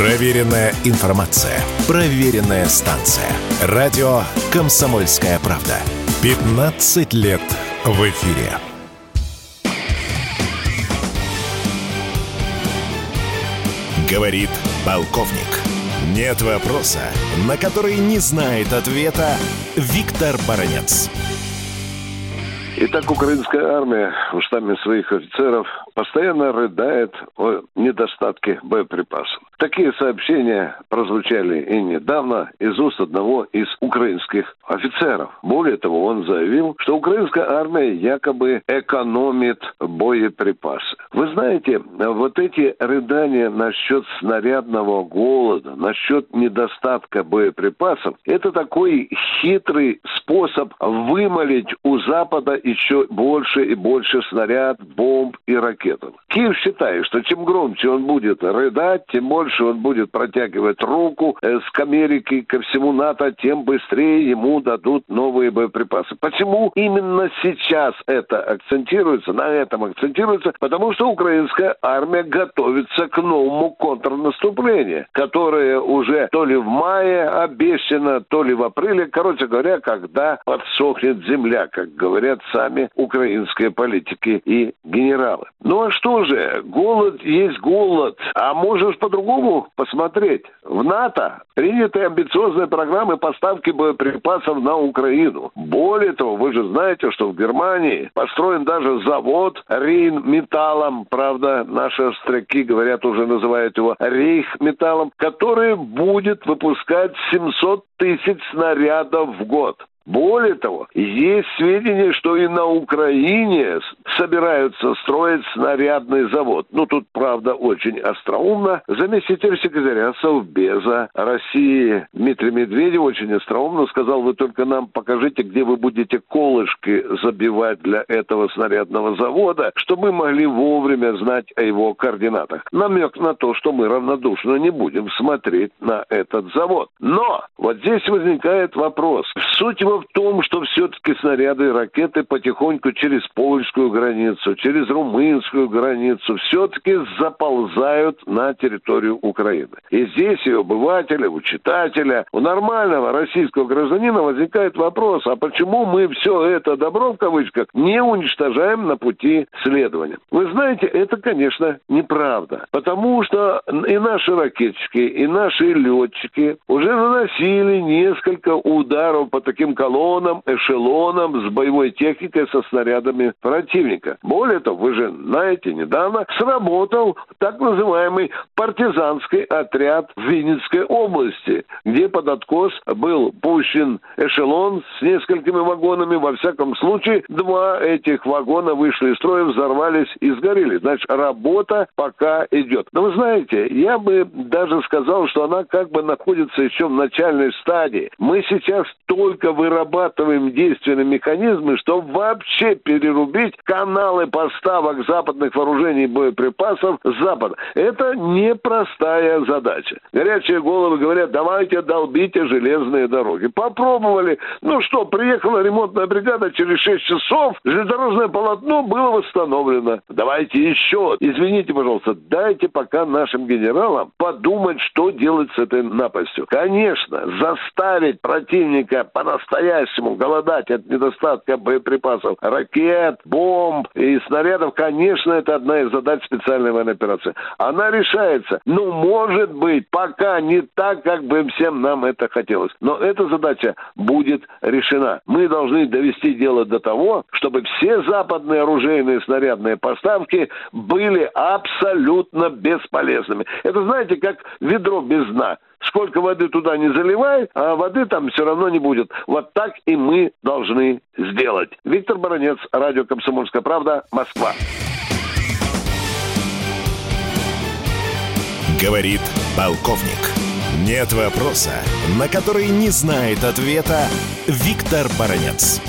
Проверенная информация. Проверенная станция. Радио «Комсомольская правда». 15 лет в эфире. Говорит полковник. Нет вопроса, на который не знает ответа Виктор Баранец. Итак, украинская армия устами своих офицеров постоянно рыдает о недостатке боеприпасов. Такие сообщения прозвучали и недавно из уст одного из украинских офицеров. Более того, он заявил, что украинская армия якобы экономит боеприпасы. Вы знаете, вот эти рыдания насчет снарядного голода, насчет недостатка боеприпасов, это такой хитрый способ вымолить у Запада еще больше и больше снаряд, бомб и ракет. Киев считает, что чем громче он будет рыдать, тем больше он будет протягивать руку э, с Америки ко всему НАТО, тем быстрее ему дадут новые боеприпасы. Почему именно сейчас это акцентируется, на этом акцентируется? Потому что украинская армия готовится к новому контрнаступлению, которое уже то ли в мае обещано, то ли в апреле, короче говоря, когда подсохнет земля, как говорят сами украинские политики и генералы. Ну а что же, голод есть голод. А можешь по-другому посмотреть. В НАТО приняты амбициозные программы поставки боеприпасов на Украину. Более того, вы же знаете, что в Германии построен даже завод Рейн металлом, правда, наши остряки говорят, уже называют его Рейх металлом, который будет выпускать 700 тысяч снарядов в год. Более того, есть сведения, что и на Украине собираются строить снарядный завод. Ну, тут, правда, очень остроумно. Заместитель секретаря Совбеза России Дмитрий Медведев очень остроумно сказал, вы только нам покажите, где вы будете колышки забивать для этого снарядного завода, чтобы мы могли вовремя знать о его координатах. Намек на то, что мы равнодушно не будем смотреть на этот завод. Но вот здесь возникает вопрос. Суть его в том, что все-таки снаряды и ракеты потихоньку через польскую границу, через румынскую границу все-таки заползают на территорию Украины. И здесь и у обывателя, у читателя, у нормального российского гражданина возникает вопрос, а почему мы все это добро, в кавычках, не уничтожаем на пути следования? Вы знаете, это, конечно, неправда. Потому что и наши ракетчики, и наши летчики уже наносили несколько ударов по таким колоннам, эшелонам с боевой техникой со снарядами противника. Более того, вы же знаете, недавно сработал так называемый партизанский отряд в Винницкой области, где под откос был пущен эшелон с несколькими вагонами. Во всяком случае, два этих вагона вышли из строя, взорвались и сгорели. Значит, работа пока идет. Но вы знаете, я бы даже сказал, что она как бы находится еще в начальной стадии. Мы сейчас только вы вырабатываем действенные механизмы, чтобы вообще перерубить каналы поставок западных вооружений и боеприпасов с Запада. Это непростая задача. Горячие головы говорят, давайте долбите железные дороги. Попробовали. Ну что, приехала ремонтная бригада, через 6 часов железнодорожное полотно было восстановлено. Давайте еще. Извините, пожалуйста, дайте пока нашим генералам подумать, что делать с этой напастью. Конечно, заставить противника по-настоящему голодать от недостатка боеприпасов, ракет, бомб и снарядов, конечно, это одна из задач специальной военной операции. Она решается. Ну, может быть, пока не так, как бы всем нам это хотелось. Но эта задача будет решена. Мы должны довести дело до того, чтобы все западные оружейные снарядные поставки были абсолютно бесполезными. Это, знаете, как ведро без дна. Сколько воды туда не заливай, а воды там все равно не будет. Вот так и мы должны сделать. Виктор Баранец, радио «Комсомольская правда», Москва. Говорит полковник. Нет вопроса, на который не знает ответа Виктор Баранец.